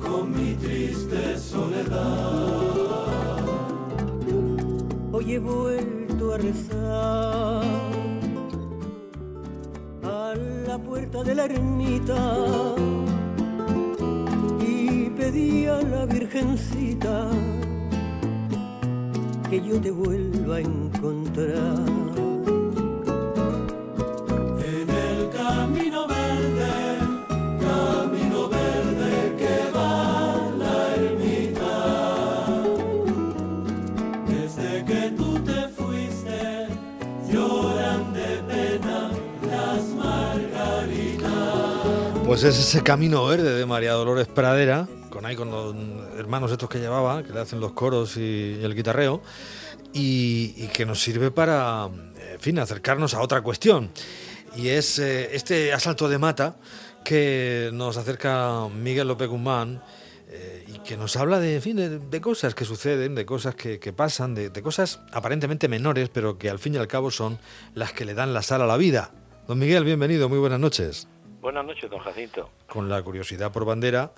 con mi triste soledad. Hoy he vuelto a rezar a la puerta de la ermita y pedí a la Virgencita que yo te vuelva a encontrar. Pues es ese camino verde de María Dolores Pradera, con ahí con los hermanos estos que llevaba, que le hacen los coros y, y el guitarreo, y, y que nos sirve para, en fin, acercarnos a otra cuestión. Y es eh, este asalto de mata que nos acerca Miguel López Guzmán eh, y que nos habla de, en fin, de, de cosas que suceden, de cosas que, que pasan, de, de cosas aparentemente menores, pero que al fin y al cabo son las que le dan la sal a la vida. Don Miguel, bienvenido, muy buenas noches Buenas noches, don Jacinto. con la curiosidad por bandera,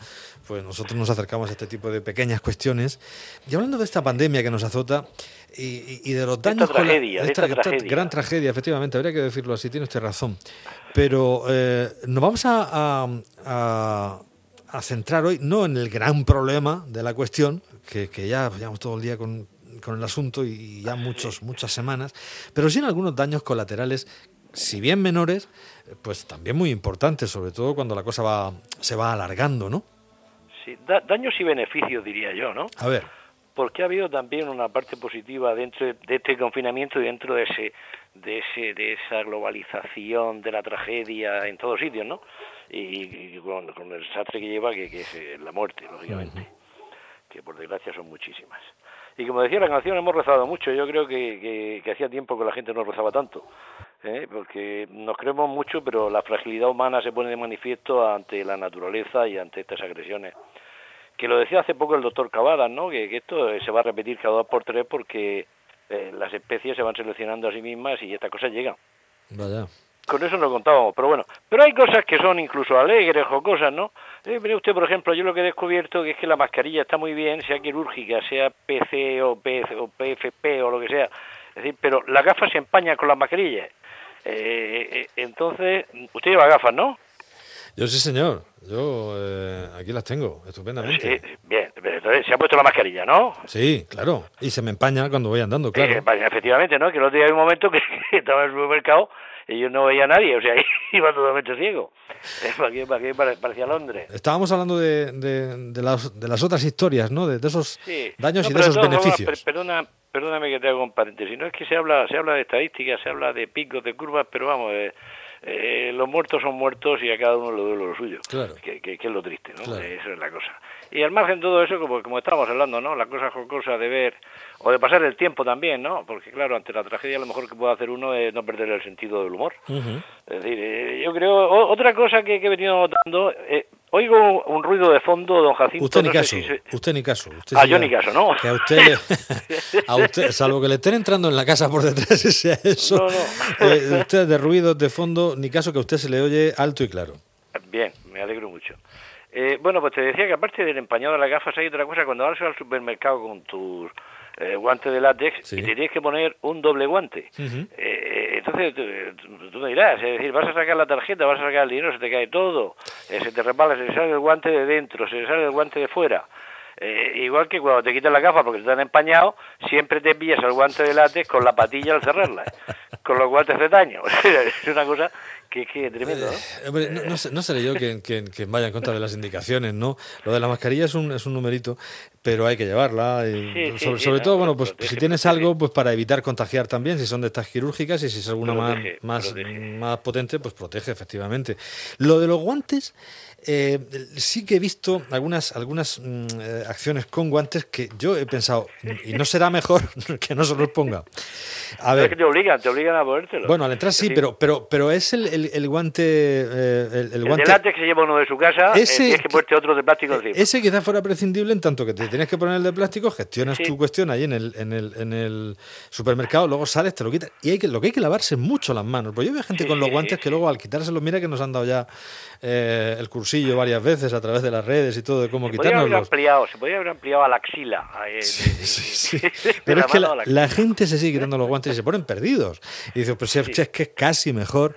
pues nosotros nos acercamos a este tipo de pequeñas cuestiones. Y hablando de esta pandemia que nos azota y, y- de los esta daños... la- tragedia, de esta tragedia. gran tragedia, efectivamente, habría que decirlo así, tiene usted razón. Pero eh, nos vamos a, a- a- a centrar hoy no en el gran problema de la cuestión, que, que ya llevamos todo el día con, con el asunto y ya muchos, muchas semanas, pero sí en algunos daños colaterales, si bien menores, pues también muy importantes, sobre todo cuando la cosa va, se va alargando, ¿no? Sí, da- daños y beneficios, diría yo, ¿no? A ver, Porque ha habido también una parte positiva dentro de este confinamiento y dentro de ese de ese de esa globalización de la tragedia en todos sitios, ¿no? Y, y con, con el desastre que lleva, que, que es eh, la muerte, lógicamente, que por desgracia son muchísimas. Y como decía la canción, hemos rezado mucho. Yo creo que, que, que hacía tiempo que la gente no rezaba tanto. ¿Eh? porque nos creemos mucho, pero la fragilidad humana se pone de manifiesto ante la naturaleza y ante estas agresiones. Que lo decía hace poco el doctor Cavadas, ¿no? que, que esto se va a repetir cada dos por tres porque eh, las especies se van seleccionando a sí mismas y estas cosas llegan. vaya. Con eso no contábamos, pero bueno. Pero hay cosas que son incluso alegres o cosas, ¿no? Eh, mire usted, por ejemplo, yo lo que he descubierto que es que la mascarilla está muy bien, sea quirúrgica, sea PC o, PC, o PFP o lo que sea. Es decir, pero la gafa se empaña con las mascarillas. Eh, eh, entonces, usted lleva gafas, ¿no? Yo sí, señor. Yo eh, aquí las tengo, estupendamente. Eh, bien, entonces se ha puesto la mascarilla, ¿no? Sí, claro. Y se me empaña cuando voy andando, claro. Eh, efectivamente, ¿no? Que el otro día hay un momento que, estaba en el supermercado y yo no veía a nadie, o sea, iba totalmente ciego. Eh, ¿Para qué, para qué pare- parecía Londres? Estábamos hablando de, de, de las, de las otras historias, ¿no? De, de esos Sí. daños No, y de esos formas, beneficios. per- perdona, perdóname que te hago un paréntesis. No es que se habla, se habla de estadísticas, se habla de picos, de curvas, pero vamos, eh, eh, los muertos son muertos y a cada uno le duele lo suyo. Claro. Que, que- que es lo triste, ¿no? Claro. Eso es la cosa. Y al margen de todo eso, como, como estábamos hablando, ¿no? La cosa jocosa de ver, o de pasar el tiempo también, ¿no? Porque claro, ante la tragedia lo mejor que puede hacer uno es no perder el sentido del humor. Es decir, eh, yo creo, o- otra cosa que, que he venido notando, eh, oigo un ruido de fondo, don Jacinto. Usted ni no caso, si se- usted ni caso. Usted Ah, yo ni caso, ¿no? Que a usted, le- a usted, salvo que le estén entrando en la casa por detrás sea eso, No, no. eh, usted de ruidos de fondo, ni caso que a usted se le oye alto y claro. Bien, me alegro mucho. Eh, bueno, pues te decía que aparte del empañado de las gafas hay otra cosa. Cuando vas al supermercado con tus eh, guantes de látex Sí. y te tienes que poner un doble guante. Ujú. Eh, entonces tú, tú- tú me dirás, es decir, vas a sacar la tarjeta, vas a sacar el dinero, se te cae todo, eh, se te resbala, se te sale el guante de dentro, se te sale el guante de fuera. Eh, igual que cuando te quitas la gafa porque te han empañado, siempre te pillas el guante de látex con la patilla al cerrarla, con los guantes de daño. es una cosa que es que tremendo, ¿no? Eh, hombre, no, no no seré yo quien, quien- quien vaya en contra de las indicaciones, ¿no? Lo de la mascarilla es un, es un numerito, pero hay que llevarla. y Sí, sí, sobre sí, sobre no, todo, bueno, pues protege, si tienes protege. algo, pues para evitar contagiar también, si son de estas quirúrgicas y si es alguna más, Protege, más, más potente, pues protege, efectivamente. Lo de los guantes, eh, sí que he visto algunas, algunas mm, eh, acciones con guantes que yo he pensado, y no será mejor que no se los ponga. A Pero es ver, que te obligan, te obligan a ponértelo. bueno, al entrar sí, pero, pero, pero es el, el, el guante... eh, el, el El guante de látex que se lleva uno de su casa, eh, Ese tienes que ponerte otro de plástico encima. ese quizás fuera prescindible en tanto que te tienes que poner el de plástico, gestionas Sí. tu cuestión ahí en el, en, el, en el supermercado, luego sales, te lo quitas. Y hay que, lo que hay que lavarse mucho las manos. Pues yo veo gente Sí, con los guantes sí, que luego al quitárselos, mira que nos han dado ya eh, el cursillo varias veces a través de las redes y todo de cómo se podría haber ampliado, se podría haber ampliado a la axila. Pero es que la, la gente se sigue quitando los guantes y se ponen perdidos. Y dice, pues si es que es casi mejor.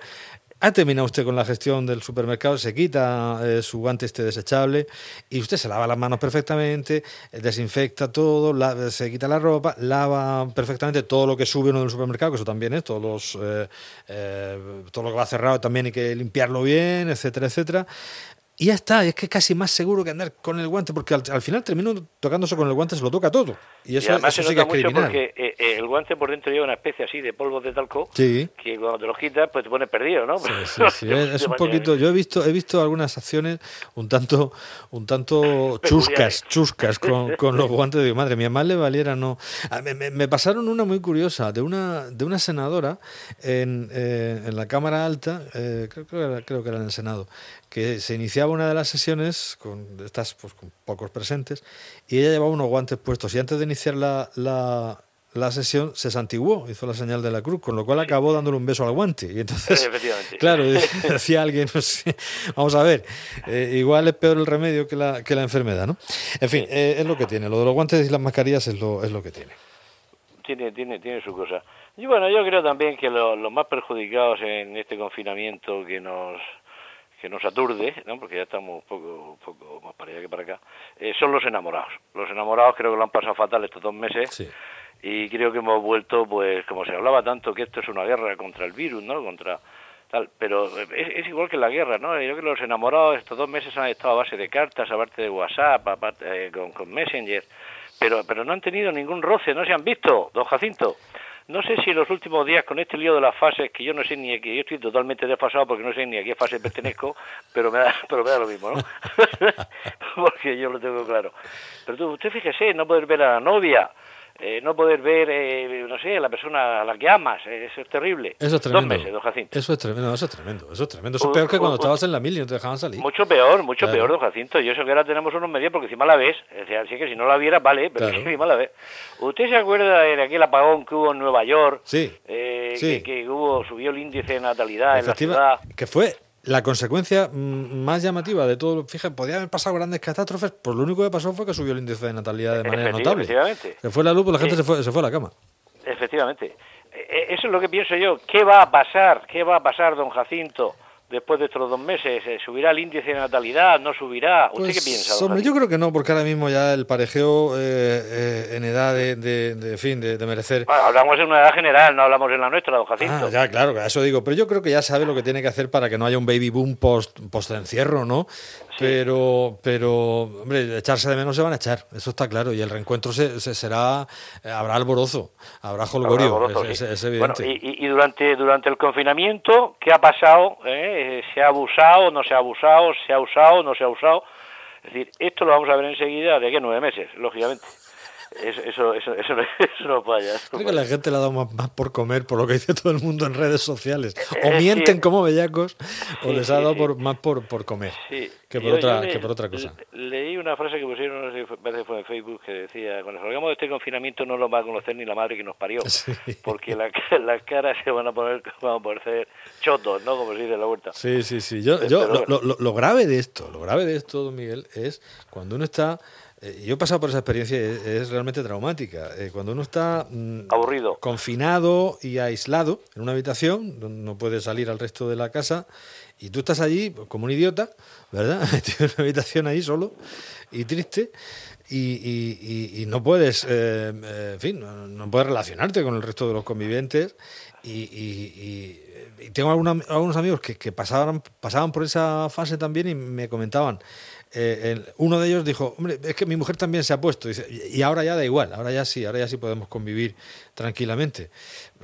Ha terminado usted con la gestión del supermercado, se quita eh, su guante este desechable y usted se lava las manos perfectamente, eh, desinfecta todo, la- se quita la ropa, lava perfectamente todo lo que sube uno del supermercado, que eso también es, todos los, eh, eh, todo lo que va cerrado también hay que limpiarlo bien, etcétera, etcétera. Y ya está, es que es casi más seguro que andar con el guante, porque al, al final termino tocándose con el guante, se lo toca todo. Y eso, y además eso se sí que nota es mucho criminal. porque eh, eh, el guante por dentro lleva una especie así de polvo de talco Sí. que cuando te lo quitas pues te pones perdido, ¿no? Sí, sí, sí, Es, es un poquito. Yo he visto, he visto algunas acciones un tanto, un tanto chuscas, chuscas con, con los guantes de madre mía, más le valiera no. Me, me- me pasaron una muy curiosa de una, de una senadora en, eh, en la Cámara Alta, eh, creo, creo que era- creo que era en el Senado, que se iniciaba una de las sesiones con estas, pues con pocos presentes, y ella llevaba unos guantes puestos y antes de iniciar la, la la sesión se santiguó, hizo la señal de la cruz, con lo cual acabó dándole un beso al guante. Y entonces. Claro, decía alguien, no sé, vamos a ver, eh, igual es peor el remedio que la, que la enfermedad, ¿no? En fin, eh, es lo que tiene, lo de los guantes y las mascarillas es lo, es lo que tiene. tiene, tiene, tiene su cosa. Y bueno, yo creo también que lo- los más perjudicados en este confinamiento que nos que nos aturde, ¿no? porque ya estamos un poco, un poco más para allá que para acá, eh, son los enamorados. Los enamorados creo que lo han pasado fatal estos dos meses Sí. Y creo que hemos vuelto, pues como se hablaba tanto, que esto es una guerra contra el virus, ¿no? Contra tal, pero es, igual que la guerra, ¿no? Yo creo que los enamorados estos dos meses han estado a base de cartas, aparte de WhatsApp, aparte, eh, con, Messenger, pero pero no han tenido ningún roce, no se han visto, don Jacinto. No sé si en los últimos días con este lío de las fases, que yo no sé ni a qué, yo estoy totalmente desfasado porque no sé ni a qué fase pertenezco, pero me da, pero me da lo mismo, ¿no? porque yo lo tengo claro. Pero tú, usted fíjese, no poder ver a la novia, eh, no poder ver, eh, no sé, a la persona a la que amas, eh, eso es terrible. Eso es tremendo. Dos meses, don Jacinto. Eso es tremendo, eso es tremendo, eso es tremendo. Eso es Uh, peor que cuando uh. estabas en la mil y no te dejaban salir. Mucho peor, mucho Claro. peor, don Jacinto. Yo sé que ahora tenemos unos medios porque encima la ves. Así que si no la viera, vale, pero Claro. encima la ves. ¿Usted se acuerda de aquel apagón que hubo en Nueva York? Sí. Eh, Sí. Que, que hubo, subió el índice de natalidad en la Efectiva- ciudad. que fue la consecuencia mm, más llamativa de todo. Fíjate, podía haber pasado grandes catástrofes, por lo único que pasó fue que subió el índice de natalidad de manera Efecti- notable. efectivamente. Se fue la luz, pues la gente Eh, se, fue, se fue a la cama. Efectivamente. Eh, Eso es lo que pienso yo. ¿Qué va a pasar? ¿Qué va a pasar, don Jacinto, después de estos dos meses? Eh, ¿Subirá el índice de natalidad? ¿No subirá? ¿Usted Pues, qué piensa, don hombre, yo creo que no, porque ahora mismo ya el parejeo eh, eh, en edad de, de, de, fin, de, de merecer... Bueno, hablamos en una edad general, no hablamos en la nuestra, don Jacinto. Ah, ya, claro, eso digo. Pero yo creo que ya sabe lo que tiene que hacer para que no haya un baby boom post, post encierro, ¿no? Pero, pero, hombre, echarse de menos se van a echar, eso está claro. Y el reencuentro se, se será, eh, habrá alborozo, habrá holgorio, Habrá alborozo, es, sí. es- es evidente. Bueno, y, y- y durante, durante el confinamiento, ¿qué ha pasado? eh? ¿Se ha abusado, no se ha abusado? ¿Se ha usado, no se ha usado? Es decir, esto lo vamos a ver enseguida de aquí a nueve meses, lógicamente. Eso, eso, eso, eso, no- eso no falla. no Creo que la gente le ha dado más, más por comer, por lo que dice todo el mundo en redes sociales. O Eh, mienten sí. como bellacos, o Sí, les ha dado sí. por, más por, por comer Sí. que, por Yo- otra, yo le- que por otra cosa. le- leí una frase que pusieron, no sé si parece que fue en Facebook, que decía, cuando salgamos de este confinamiento no lo va a conocer ni la madre que nos parió, porque la, las caras se van a poner, van a parecer chotos, ¿no? Como se dice en la vuelta. Sí, sí, sí. Yo, Pero yo, lo, bueno. lo- lo- lo grave de esto, lo grave de esto, don Miguel, es cuando uno está. Eh, yo he pasado por esa experiencia y es, es realmente traumática. Eh, cuando uno está mm, Aburrido. confinado y aislado en una habitación, no, no puede salir al resto de la casa, y tú estás allí como un idiota, ¿verdad? En una habitación ahí solo y triste. Y, y- y- y no puedes, eh, en fin, no, no puedes relacionarte con el resto de los convivientes. Y, y- y- y tengo alguna- algunos amigos que, que pasaban, pasaban por esa fase también y me comentaban. Eh, el- uno de ellos dijo, hombre, es que mi mujer también se ha puesto. Dice, y ahora ya da igual, ahora ya sí, ahora ya sí podemos convivir tranquilamente.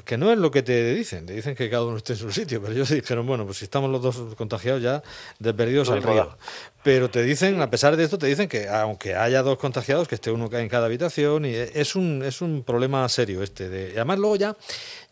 Que no es lo que te dicen, te dicen que cada uno esté en su sitio, pero ellos dijeron, bueno, pues si estamos los dos contagiados ya, de perdidos No al río. Pero te dicen, a pesar de esto, te dicen que aunque haya dos contagiados, que esté uno en cada habitación, y es un, es un problema serio este. De, y además luego ya,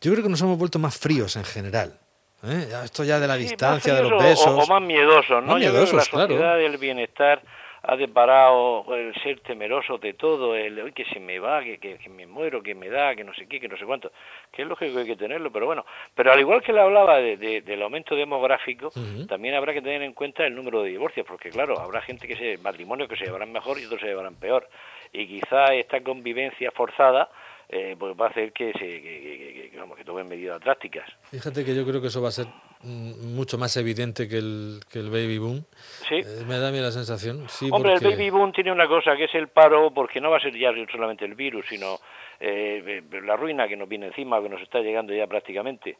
yo creo que nos hemos vuelto más fríos en general. ¿Eh? Esto ya de la distancia, de los o- besos. O, más miedosos, ¿no? Más la miedosos, claro. sociedad del bienestar ha deparado el ser temeroso de todo, el "Uy, que se me va, que, que, que me muero, que me da, que no sé qué, que no sé cuánto, que es lógico que hay que tenerlo, pero bueno, pero al igual que le hablaba de- de- del aumento demográfico, también habrá que tener en cuenta el número de divorcios, porque claro, habrá gente que se, matrimonios que se llevarán mejor y otros se llevarán peor, y quizá esta convivencia forzada eh, pues va a hacer que se que, que- que- que, vamos, que tomen medidas drásticas. Fíjate que yo creo que eso va a ser mm, mucho más evidente que el, que el baby boom. Sí. Eh, me da a mí la sensación. Sí, Hombre, porque- el baby boom tiene una cosa que es el paro, porque no va a ser ya solamente el virus, sino eh, eh, la ruina que nos viene encima, que nos está llegando ya prácticamente.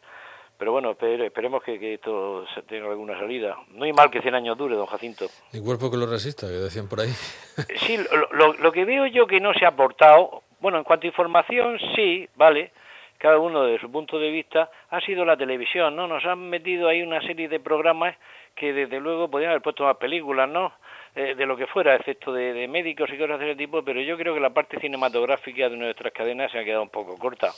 Pero bueno, espe- esperemos que, que esto se- tenga alguna salida. No hay mal que 100 años dure, don Jacinto. Ni cuerpo que lo resista, que decían por ahí. Sí, lo, lo- lo que veo yo que no se ha aportado, bueno, en cuanto a información, sí, vale, cada uno desde su punto de vista, ha sido la televisión, ¿no? Nos han metido ahí una serie de programas que desde luego podrían haber puesto más películas, ¿no? Eh, de lo que fuera, excepto de, de médicos y cosas de ese tipo, pero yo creo que la parte cinematográfica de nuestras cadenas se ha quedado un poco corta.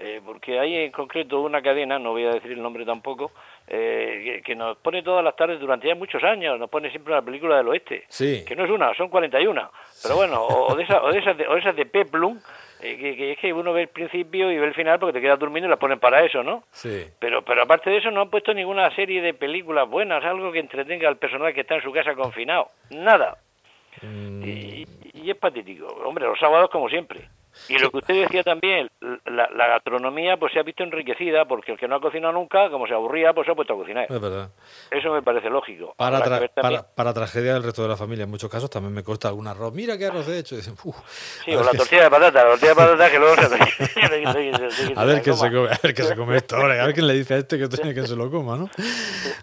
Eh, porque hay en concreto una cadena, no voy a decir el nombre tampoco, eh, que, que nos pone todas las tardes durante ya muchos años, nos pone siempre una película del oeste, Sí. que no es una, son 41, pero bueno, o, o de, esa- o, de esas de, o de esas de Peplum, eh, que, que es que uno ve el principio y ve el final porque te quedas durmiendo y las ponen para eso, ¿no? Sí. Pero, pero aparte de eso no han puesto ninguna serie de películas buenas, algo que entretenga al personal que está en su casa confinado, nada. Mm, Y, y es patético. Hombre, los sábados como siempre. Y lo que usted decía también, la, la gastronomía pues se ha visto enriquecida porque el que no ha cocinado nunca, como se aburría, pues se ha puesto a cocinar. es verdad. Eso me parece lógico. Para, tra- también- para, para tragedia del resto de la familia, en muchos casos también me corta algún arroz. Mira qué arroz he hecho. Y dicen, "Uf, Sí, o la tortilla de patata, la tortilla de patata que luego se... A ver quién se come, a ver qué se come esto ahora, a ver quién le dice a este que, tiene que se lo coma, ¿no?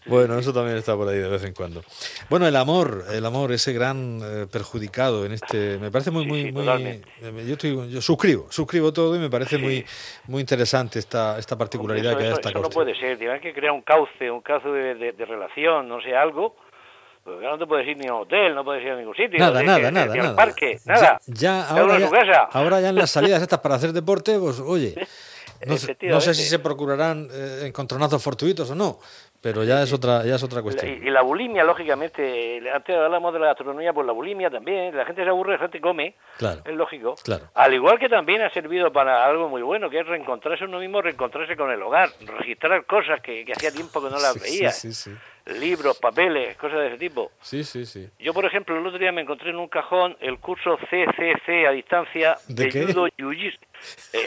Bueno, eso también está por ahí de vez en cuando. Bueno, el amor, el amor, ese gran eh, perjudicado en este, me parece muy, Sí, muy, sí, muy, totalmente. eh, yo, estoy- yo suscribo, suscribo todo y me parece muy, muy interesante esta, esta particularidad eso, que hay esta eso no puede ser, tienen que crear un cauce, un cauce de, de- de relación, no sé, algo. Porque no te puedes ir ni a un hotel, no puedes ir a ningún sitio. Nada, ni- nada, ni- nada, ni al nada. parque, nada. Ya, ya ahora, ya, casa. ahora ya en las salidas estas para hacer deporte, pues oye, no sé, no sé si se procurarán eh, encontronazos fortuitos o no, pero ya es otra, ya es otra cuestión. Y, y la bulimia, lógicamente, antes hablamos de la gastronomía, pues la bulimia también, la gente se aburre, la gente come, Claro. es lógico. Claro. Al igual que también ha servido para algo muy bueno, que es reencontrarse uno mismo, reencontrarse con el hogar, registrar cosas que, que hacía tiempo que no las Sí, veía, Sí, sí, sí. libros, papeles, cosas de ese tipo. Sí, sí, sí. Yo, por ejemplo, el otro día me encontré en un cajón el curso CCC a distancia ¿De de, qué? judo jiu-jitsu. Eh,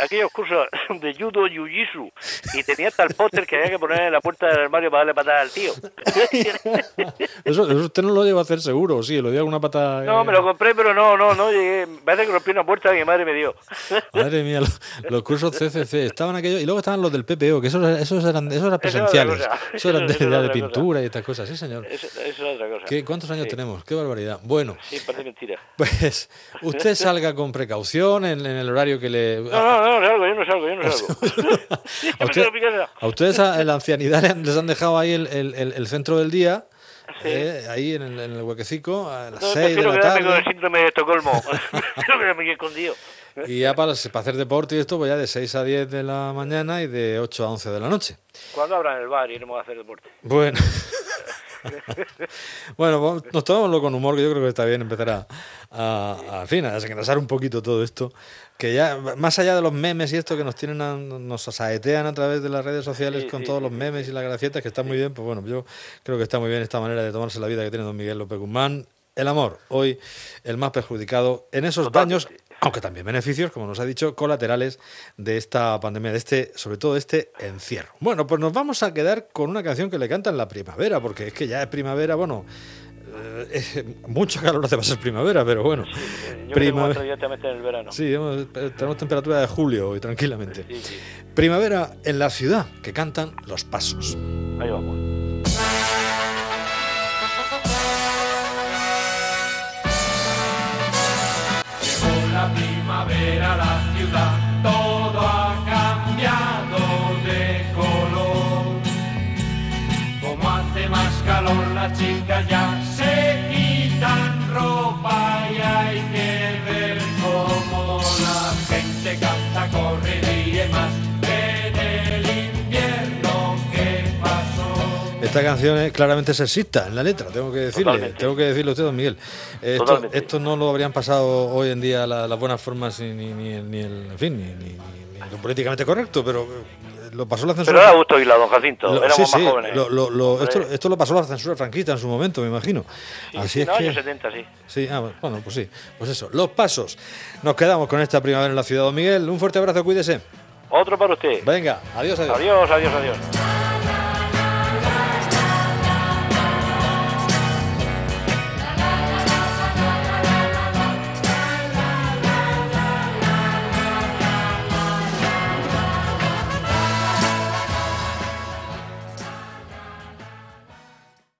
aquellos cursos de judo jiu-jitsu y tenía el póster que había que poner en la puerta del armario para darle patada al tío. Eso, eso usted no lo lleva a hacer seguro, sí, lo dio alguna pata. No, me lo compré, pero no, no, no llegué. Parece que rompí una puerta que mi madre me dio. Madre mía, los, los cursos CCC estaban aquellos y luego estaban los del PPO, que esos, esos eran, esos eran Eso era presenciales. Eso eran de, Eso era de otra cosa. pintura y estas cosas, sí, señor. Eso es otra cosa. ¿Qué, ¿Cuántos años Sí. tenemos? Qué barbaridad. Bueno, Sí, parece mentira. pues usted salga con precaución en, en el horario que le. No, no, no, no salgo, yo no salgo, yo no salgo. A, me usted- a ustedes en la ancianidad les han dejado ahí el, el- el- centro del día, eh, ahí en el, en el huequecico, a las No, 6 de prefiero la quedarme con el tarde. síndrome de Estocolmo. Quedarme aquí escondido. Y ya para, para hacer deporte y esto, pues ya de 6 a 10 de la mañana y de 8 a 11 de la noche. ¿Cuándo abran el bar y iremos a hacer deporte? Bueno. bueno, nos tomámoslo con humor, que yo creo que está bien empezar a, a, a, fin, a desengrasar un poquito todo esto. Que ya, más allá de los memes y esto que nos tienen a- nos asaetean a través de las redes sociales Sí, con sí, todos sí, los memes y las gracietas, que está muy bien, pues bueno, yo creo que está muy bien esta manera de tomarse la vida que tiene don Miguel López Guzmán. El amor, hoy el más perjudicado en esos Totalmente. daños, aunque también beneficios, como nos ha dicho, colaterales de esta pandemia, de este, sobre todo de este encierro. Bueno, pues nos vamos a quedar con una canción que le canta en la primavera, porque es que ya es primavera, bueno, eh, mucho calor hace para ser primavera, pero bueno, Eh, Yo creo que primavera. directamente en el verano. Sí, eh, tenemos temperatura de julio hoy, tranquilamente. Sí, sí. Primavera en la ciudad, que cantan los pasos. Ahí vamos. Las chicas ya se quitan ropa y hay que ver cómo la gente canta, corre y ríe más que en el invierno esta canción es claramente sexista en la letra, tengo que decirle, Totalmente. tengo que decirle a usted, don Miguel. Esto, no lo habrían pasado hoy en día la- las buenas formas ni, ni, ni el, ni el- en fin, ni, ni- ni- ni lo políticamente correcto, pero lo pasó la censura. Pero da gusto oírla, don Jacinto. Lo- Éramos sí, más sí, jóvenes. lo- lo- esto, esto lo pasó la censura franquista en su momento, me imagino. sí, Así sí, es en los que... años 70, sí. Sí, ah, bueno, pues sí. Pues eso, los pasos. Nos quedamos con esta primavera en la ciudad, don Miguel. Un fuerte abrazo, cuídese. Otro para usted. Venga, adiós, adiós. Adiós, adiós, adiós.